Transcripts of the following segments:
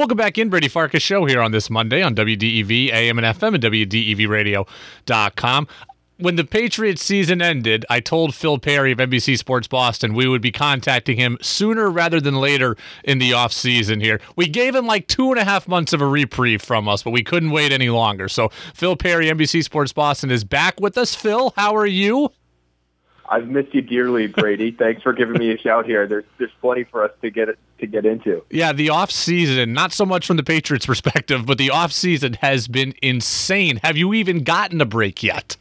Welcome back in, Brady Farkas show here on this Monday on WDEV, AM and FM, and WDEVradio.com. When the Patriots season ended, I told Phil Perry of NBC Sports Boston we would be contacting him sooner rather than later in the offseason here. We gave him like two and a half months of a reprieve from us, but we couldn't wait any longer. So Phil Perry, NBC Sports Boston, is back with us. Phil, how are you? I've missed you dearly, Brady. Thanks for giving me a shout here. There's there's plenty for us to get to get into. Yeah, the off season, not so much from the Patriots' perspective, but the off season has been insane. Have you even gotten a break yet?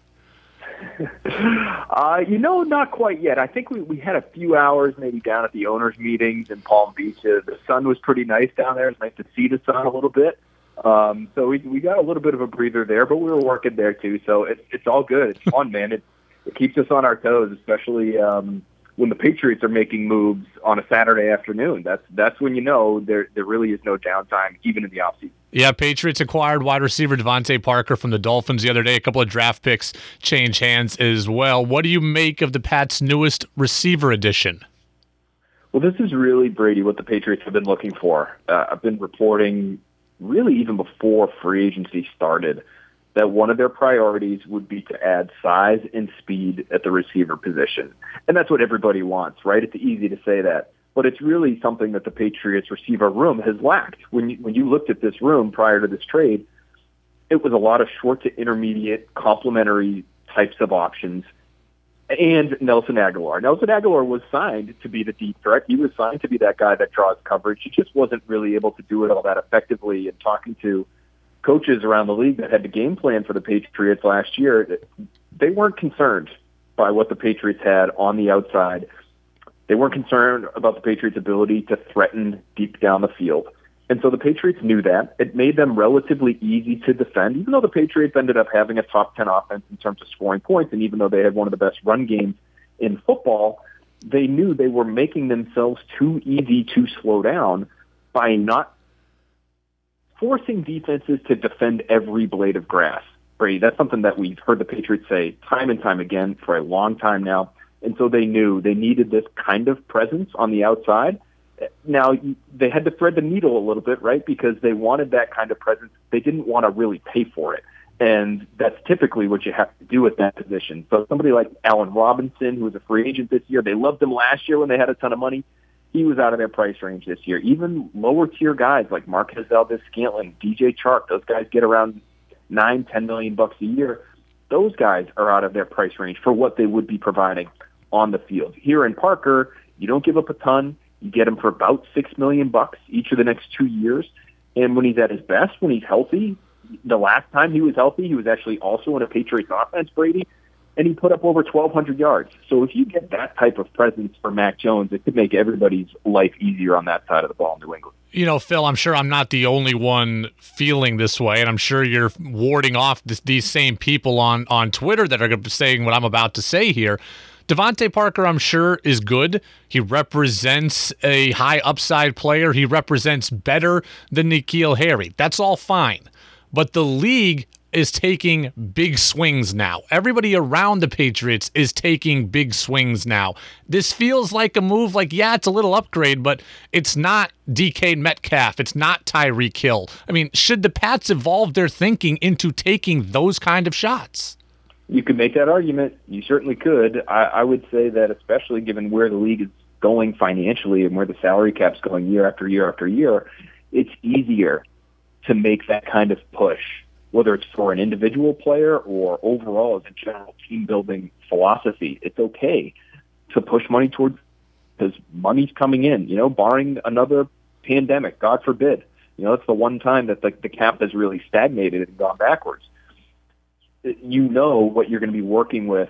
uh, you know, not quite yet. I think we, we had a few hours maybe down at the owners' meetings in Palm Beach. Uh, the sun was pretty nice down there. It's nice to see the sun a little bit. Um, so we we got a little bit of a breather there, but we were working there too. So it's it's all good. It's fun, man. It it keeps us on our toes, especially um, when the Patriots are making moves on a Saturday afternoon. That's that's when you know there there really is no downtime, even in the offseason. Yeah, Patriots acquired wide receiver DeVante Parker from the Dolphins the other day. A couple of draft picks change hands as well. What do you make of the Pats' newest receiver addition? Well, this is really Brady what the Patriots have been looking for. Uh, I've been reporting really even before free agency started that one of their priorities would be to add size and speed at the receiver position. And that's what everybody wants, right? It's easy to say that. But it's really something that the Patriots receiver room has lacked. When you, when you looked at this room prior to this trade, it was a lot of short to intermediate complementary types of options and Nelson Agholor. Nelson Agholor was signed to be the deep threat. He was signed to be that guy that draws coverage. He just wasn't really able to do it all that effectively. And talking to coaches around the league that had the game plan for the Patriots last year, they weren't concerned by what the Patriots had on the outside. They weren't concerned about the Patriots' ability to threaten deep down the field. And so the Patriots knew that. It made them relatively easy to defend, even though the Patriots ended up having a top 10 offense in terms of scoring points. And even though they had one of the best run games in football, they knew they were making themselves too easy to slow down by not forcing defenses to defend every blade of grass. Brady, that's something that we've heard the Patriots say time and time again for a long time now. And so they knew they needed this kind of presence on the outside. Now, they had to thread the needle a little bit, right? Because they wanted that kind of presence. They didn't want to really pay for it. And that's typically what you have to do with that position. So somebody like Allen Robinson, who was a free agent this year, they loved him last year when they had a ton of money he was out of their price range this year. Even lower tier guys like Marquez Valdes-Scantling, DJ Chark, those guys get around nine, ten million bucks a year. Those guys are out of their price range for what they would be providing on the field. Here in Parker, you don't give up a ton. You get him for about six million bucks each of the next two years. And when he's at his best, when he's healthy, the last time he was healthy, he was actually also in a Patriots offense, Brady and he put up over 1,200 yards. So if you get that type of presence for Mac Jones, it could make everybody's life easier on that side of the ball in New England. You know, Phil, I'm sure I'm not the only one feeling this way, and I'm sure you're warding off this, these same people on on Twitter that are saying what I'm about to say here. DeVante Parker, I'm sure, is good. He represents a high upside player. He represents better than N'Keal Harry. That's all fine. But the league is taking big swings now. Everybody around the Patriots is taking big swings now. This feels like a move like, yeah, it's a little upgrade, but it's not DK Metcalf. It's not Tyreek Hill. I mean, should the Pats evolve their thinking into taking those kind of shots? You could make that argument. You certainly could. I, I would say that especially given where the league is going financially and where the salary cap's going year after year after year, it's easier to make that kind of push whether it's for an individual player or overall as a general team building philosophy, it's okay to push money towards because money's coming in, you know, barring another pandemic, God forbid. You know, that's the one time that the, the cap has really stagnated and gone backwards. You know what you're going to be working with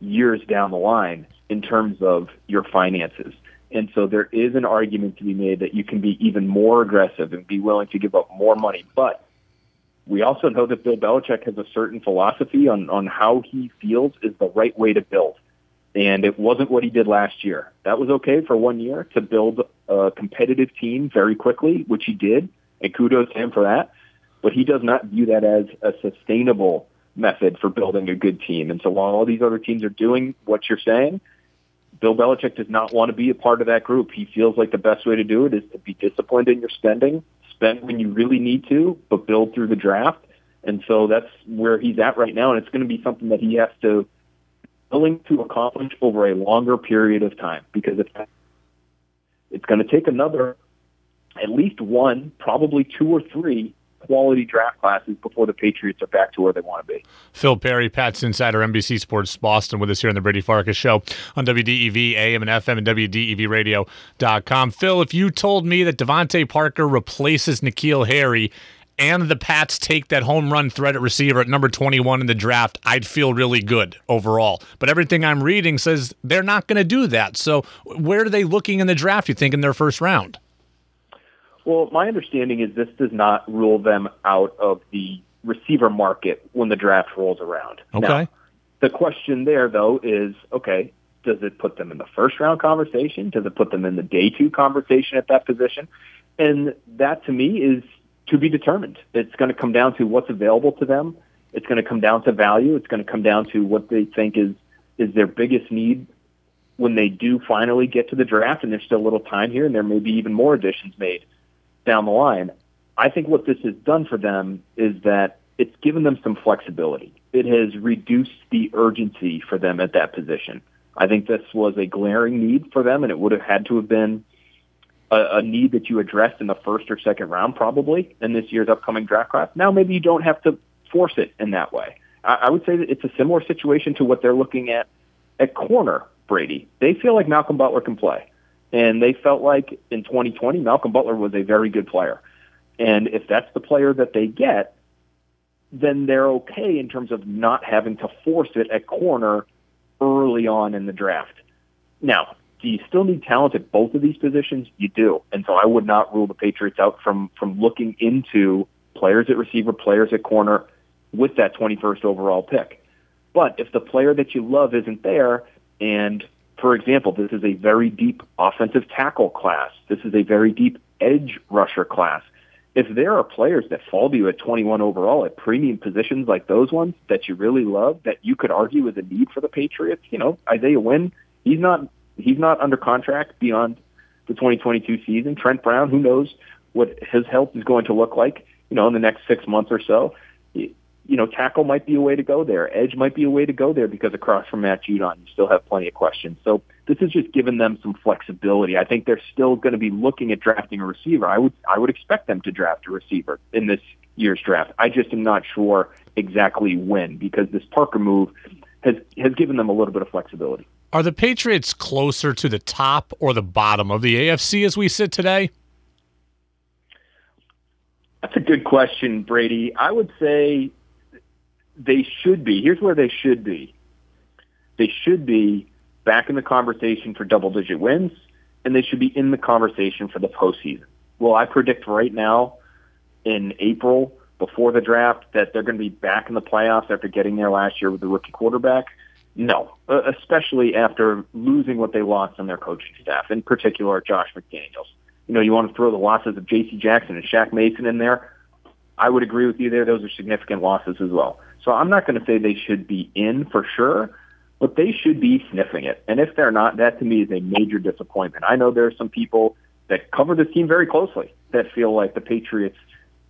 years down the line in terms of your finances. And so there is an argument to be made that you can be even more aggressive and be willing to give up more money. But we also know that Bill Belichick has a certain philosophy on, on how he feels is the right way to build. And it wasn't what he did last year. That was okay for one year to build a competitive team very quickly, which he did, and kudos to him for that. But he does not view that as a sustainable method for building a good team. And so while all these other teams are doing what you're saying, Bill Belichick does not want to be a part of that group. He feels like the best way to do it is to be disciplined in your spending, spend when you really need to, but build through the draft. And so that's where he's at right now, and it's going to be something that he has to willing to accomplish over a longer period of time because it's it's going to take another at least one, probably two or three quality draft classes before the Patriots are back to where they want to be. Phil Perry, Pats Insider, NBC Sports Boston, with us here on the Brady Farkas Show on WDEV, AM and FM, and WDEVradio.com. Phil, if you told me that DeVante Parker replaces N'Keal Harry and the Pats take that home run threat at receiver at number 21 in the draft, I'd feel really good overall. But everything I'm reading says they're not going to do that. So where are they looking in the draft, you think, in their first round? Well, my understanding is this does not rule them out of the receiver market when the draft rolls around. Okay. Now, the question there, though, is okay, does it put them in the first round conversation? Does it put them in the day two conversation at that position? And that to me is to be determined. It's going to come down to what's available to them. It's going to come down to value. It's going to come down to what they think is is their biggest need when they do finally get to the draft. And there's still a little time here, and there may be even more additions made down the line. I think what this has done for them is that it's given them some flexibility. It has reduced the urgency for them at that position. I think this was a glaring need for them, and it would have had to have been a, a need that you addressed in the first or second round, probably in this year's upcoming draft class. Now, maybe you don't have to force it in that way. I, I would say that it's a similar situation to what they're looking at at corner. Brady, they feel like Malcolm Butler can play, and they felt like in 2020 Malcolm Butler was a very good player. And if that's the player that they get, then they're okay in terms of not having to force it at corner early on in the draft. Now, do you still need talent at both of these positions? You do. And so I would not rule the Patriots out from, from looking into players at receiver, players at corner with that 21st overall pick. But if the player that you love isn't there, and for example, this is a very deep offensive tackle class, this is a very deep edge rusher class. If there are players that fall to you at 21 overall at premium positions like those ones that you really love, that you could argue is a need for the Patriots, you know, Isaiah Wynn, he's not he's not under contract beyond the 2022 season. Trent Brown, who knows what his health is going to look like, you know, in the next six months or so. You know, tackle might be a way to go there. Edge might be a way to go there because across from Matt Judon, you still have plenty of questions. So this has just given them some flexibility. I think they're still going to be looking at drafting a receiver. I would I would expect them to draft a receiver in this year's draft. I just am not sure exactly when because this Parker move has has given them a little bit of flexibility. Are the Patriots closer to the top or the bottom of the AFC as we sit today? That's a good question, Brady. I would say they should be. Here's where they should be. They should be back in the conversation for double-digit wins, and they should be in the conversation for the postseason. Well, I predict right now in April before the draft that they're going to be back in the playoffs after getting there last year with the rookie quarterback. No, uh, especially after losing what they lost on their coaching staff, in particular Josh McDaniels. You know, you want to throw the losses of J.C. Jackson and Shaq Mason in there. I would agree with you there. Those are significant losses as well. So I'm not going to say they should be in for sure, but they should be sniffing it. And if they're not, that to me is a major disappointment. I know there are some people that cover this team very closely that feel like the Patriots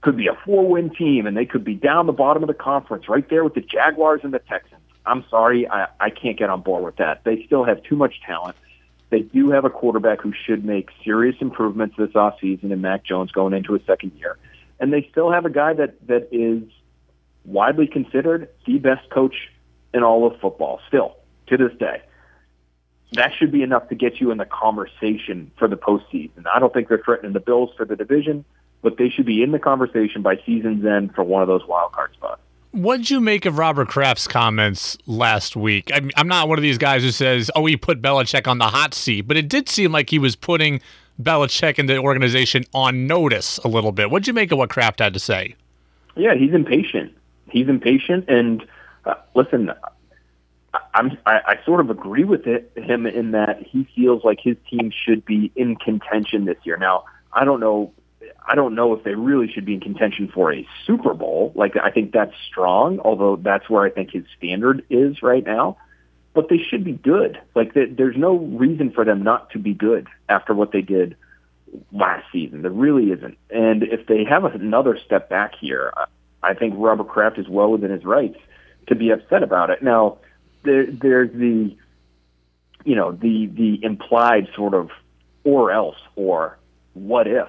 could be a four-win team and they could be down the bottom of the conference right there with the Jaguars and the Texans. I'm sorry, I, I can't get on board with that. They still have too much talent. They do have a quarterback who should make serious improvements this offseason in Mac Jones going into his second year. And they still have a guy that, that is widely considered the best coach in all of football, still, to this day. That should be enough to get you in the conversation for the postseason. I don't think they're threatening the Bills for the division, but they should be in the conversation by season's end for one of those wild card spots. What'd you make of Robert Kraft's comments last week? I'm, I'm not one of these guys who says, oh, he put Belichick on the hot seat, but it did seem like he was putting Belichick and the organization on notice a little bit. What'd you make of what Kraft had to say? Yeah, he's impatient. He's impatient, and uh, listen, I'm I, I sort of agree with it, him in that he feels like his team should be in contention this year. Now, I don't know I don't know if they really should be in contention for a Super Bowl. Like I think that's strong, although that's where I think his standard is right now. But they should be good. Like there's no reason for them not to be good after what they did last season. There really isn't. And if they have another step back here, I think Robert Kraft is well within his rights to be upset about it. Now, there, there's the, you know, the the implied sort of or else or what if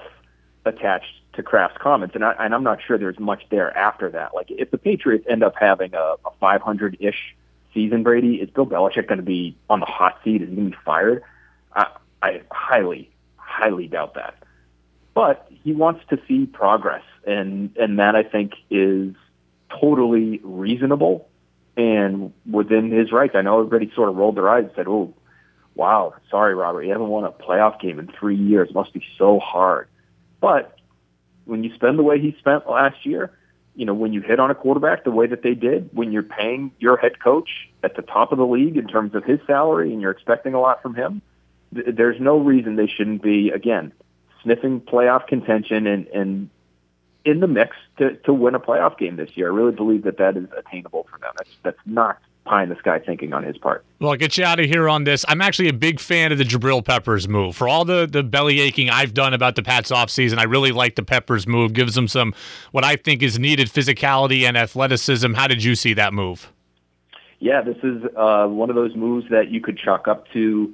attached to Kraft's comments, and, I, and I'm not sure there's much there after that. Like if the Patriots end up having a, a 500-ish season, Brady, is Bill Belichick going to be on the hot seat? Is he going to be fired? I, I highly, highly doubt that. But he wants to see progress, and and that I think is totally reasonable and within his rights. I know everybody sort of rolled their eyes and said, "Oh, wow, sorry, Robert, you haven't won a playoff game in three years. It must be so hard." But when you spend the way he spent last year, you know, when you hit on a quarterback the way that they did, when you're paying your head coach at the top of the league in terms of his salary and you're expecting a lot from him, th- there's no reason they shouldn't be, again, sniffing playoff contention and, and in the mix to, to win a playoff game this year. I really believe that that is attainable for them. That's, that's not pie in the sky thinking on his part. Well, I'll get you out of here on this. I'm actually a big fan of the Jabril Peppers move. For all the, the belly aching I've done about the Pats offseason, I really like the Peppers move. Gives them some what I think is needed physicality and athleticism. How did you see that move? Yeah, this is uh, one of those moves that you could chalk up to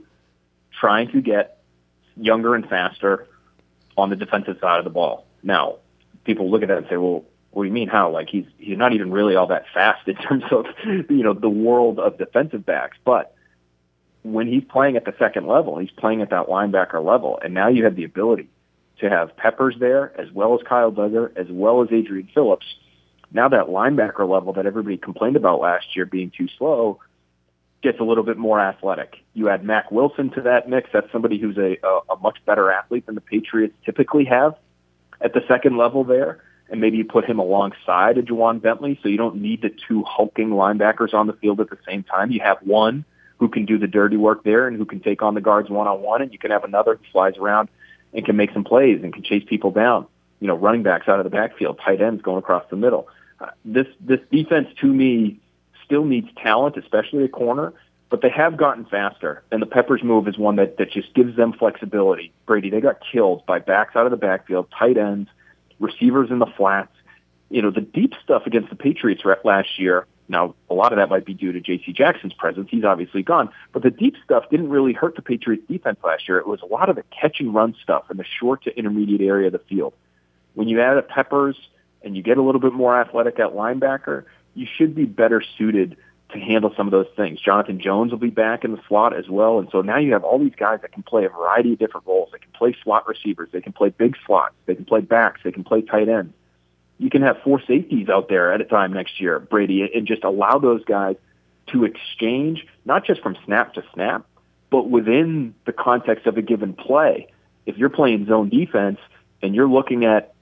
trying to get younger and faster on the defensive side of the ball. Now, people look at that and say, well, what do you mean how? Like he's he's not even really all that fast in terms of you know the world of defensive backs, but when he's playing at the second level, he's playing at that linebacker level, and now you have the ability to have Peppers there as well as Kyle Dugger as well as Adrian Phillips. Now that linebacker level that everybody complained about last year being too slow gets a little bit more athletic. You add Mack Wilson to that mix. That's somebody who's a, a, a much better athlete than the Patriots typically have at the second level there and maybe you put him alongside a Ja'Whaun Bentley, so you don't need the two hulking linebackers on the field at the same time. You have one who can do the dirty work there and who can take on the guards one on one, and you can have another who flies around and can make some plays and can chase people down. You know, running backs out of the backfield, tight ends going across the middle. Uh, this this defense to me still needs talent, especially a corner, but they have gotten faster. And the Peppers move is one that that just gives them flexibility. Brady, they got killed by backs out of the backfield, tight ends receivers in the flats. You know, the deep stuff against the Patriots last year, now a lot of that might be due to J.C. Jackson's presence. He's obviously gone. But the deep stuff didn't really hurt the Patriots defense last year. It was a lot of the catch and run stuff in the short to intermediate area of the field. When you add a Peppers and you get a little bit more athletic at linebacker, you should be better suited to handle some of those things. Jonathan Jones will be back in the slot as well. And so now you have all these guys that can play a variety of different roles. They can play slot receivers. They can play big slots. They can play backs. They can play tight ends. You can have four safeties out there at a time next year, Brady, and just allow those guys to exchange, not just from snap to snap, but within the context of a given play. If you're playing zone defense and you're looking at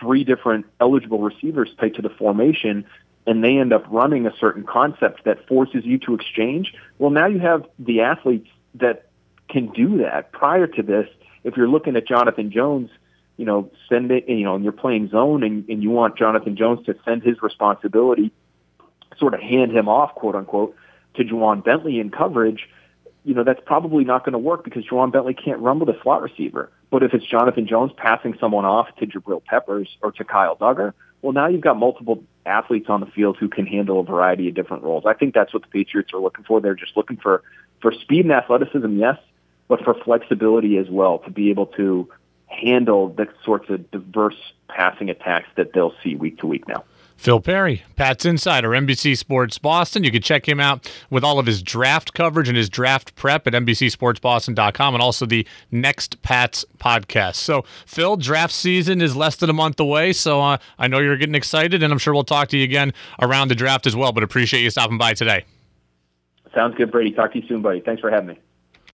three different eligible receivers tied to the formation, and they end up running a certain concept that forces you to exchange, well, now you have the athletes that can do that. Prior to this, if you're looking at Jonathan Jones, you know, send it, you know, and you're playing zone and, and you want Jonathan Jones to send his responsibility, sort of hand him off, quote unquote, to Ja'Whaun Bentley in coverage, you know, that's probably not going to work because Ja'Whaun Bentley can't run a slot receiver. But if it's Jonathan Jones passing someone off to Jabril Peppers or to Kyle Dugger, well, now you've got multiple athletes on the field who can handle a variety of different roles. I think that's what the Patriots are looking for. They're just looking for, for speed and athleticism, yes, but for flexibility as well to be able to handle the sorts of diverse passing attacks that they'll see week to week now. Phil Perry, Pats Insider, NBC Sports Boston. You can check him out with all of his draft coverage and his draft prep at NBCSportsBoston.com and also the Next Pats podcast. So, Phil, draft season is less than a month away. So, uh, I know you're getting excited, and I'm sure we'll talk to you again around the draft as well. But appreciate you stopping by today. Sounds good, Brady. Talk to you soon, buddy. Thanks for having me.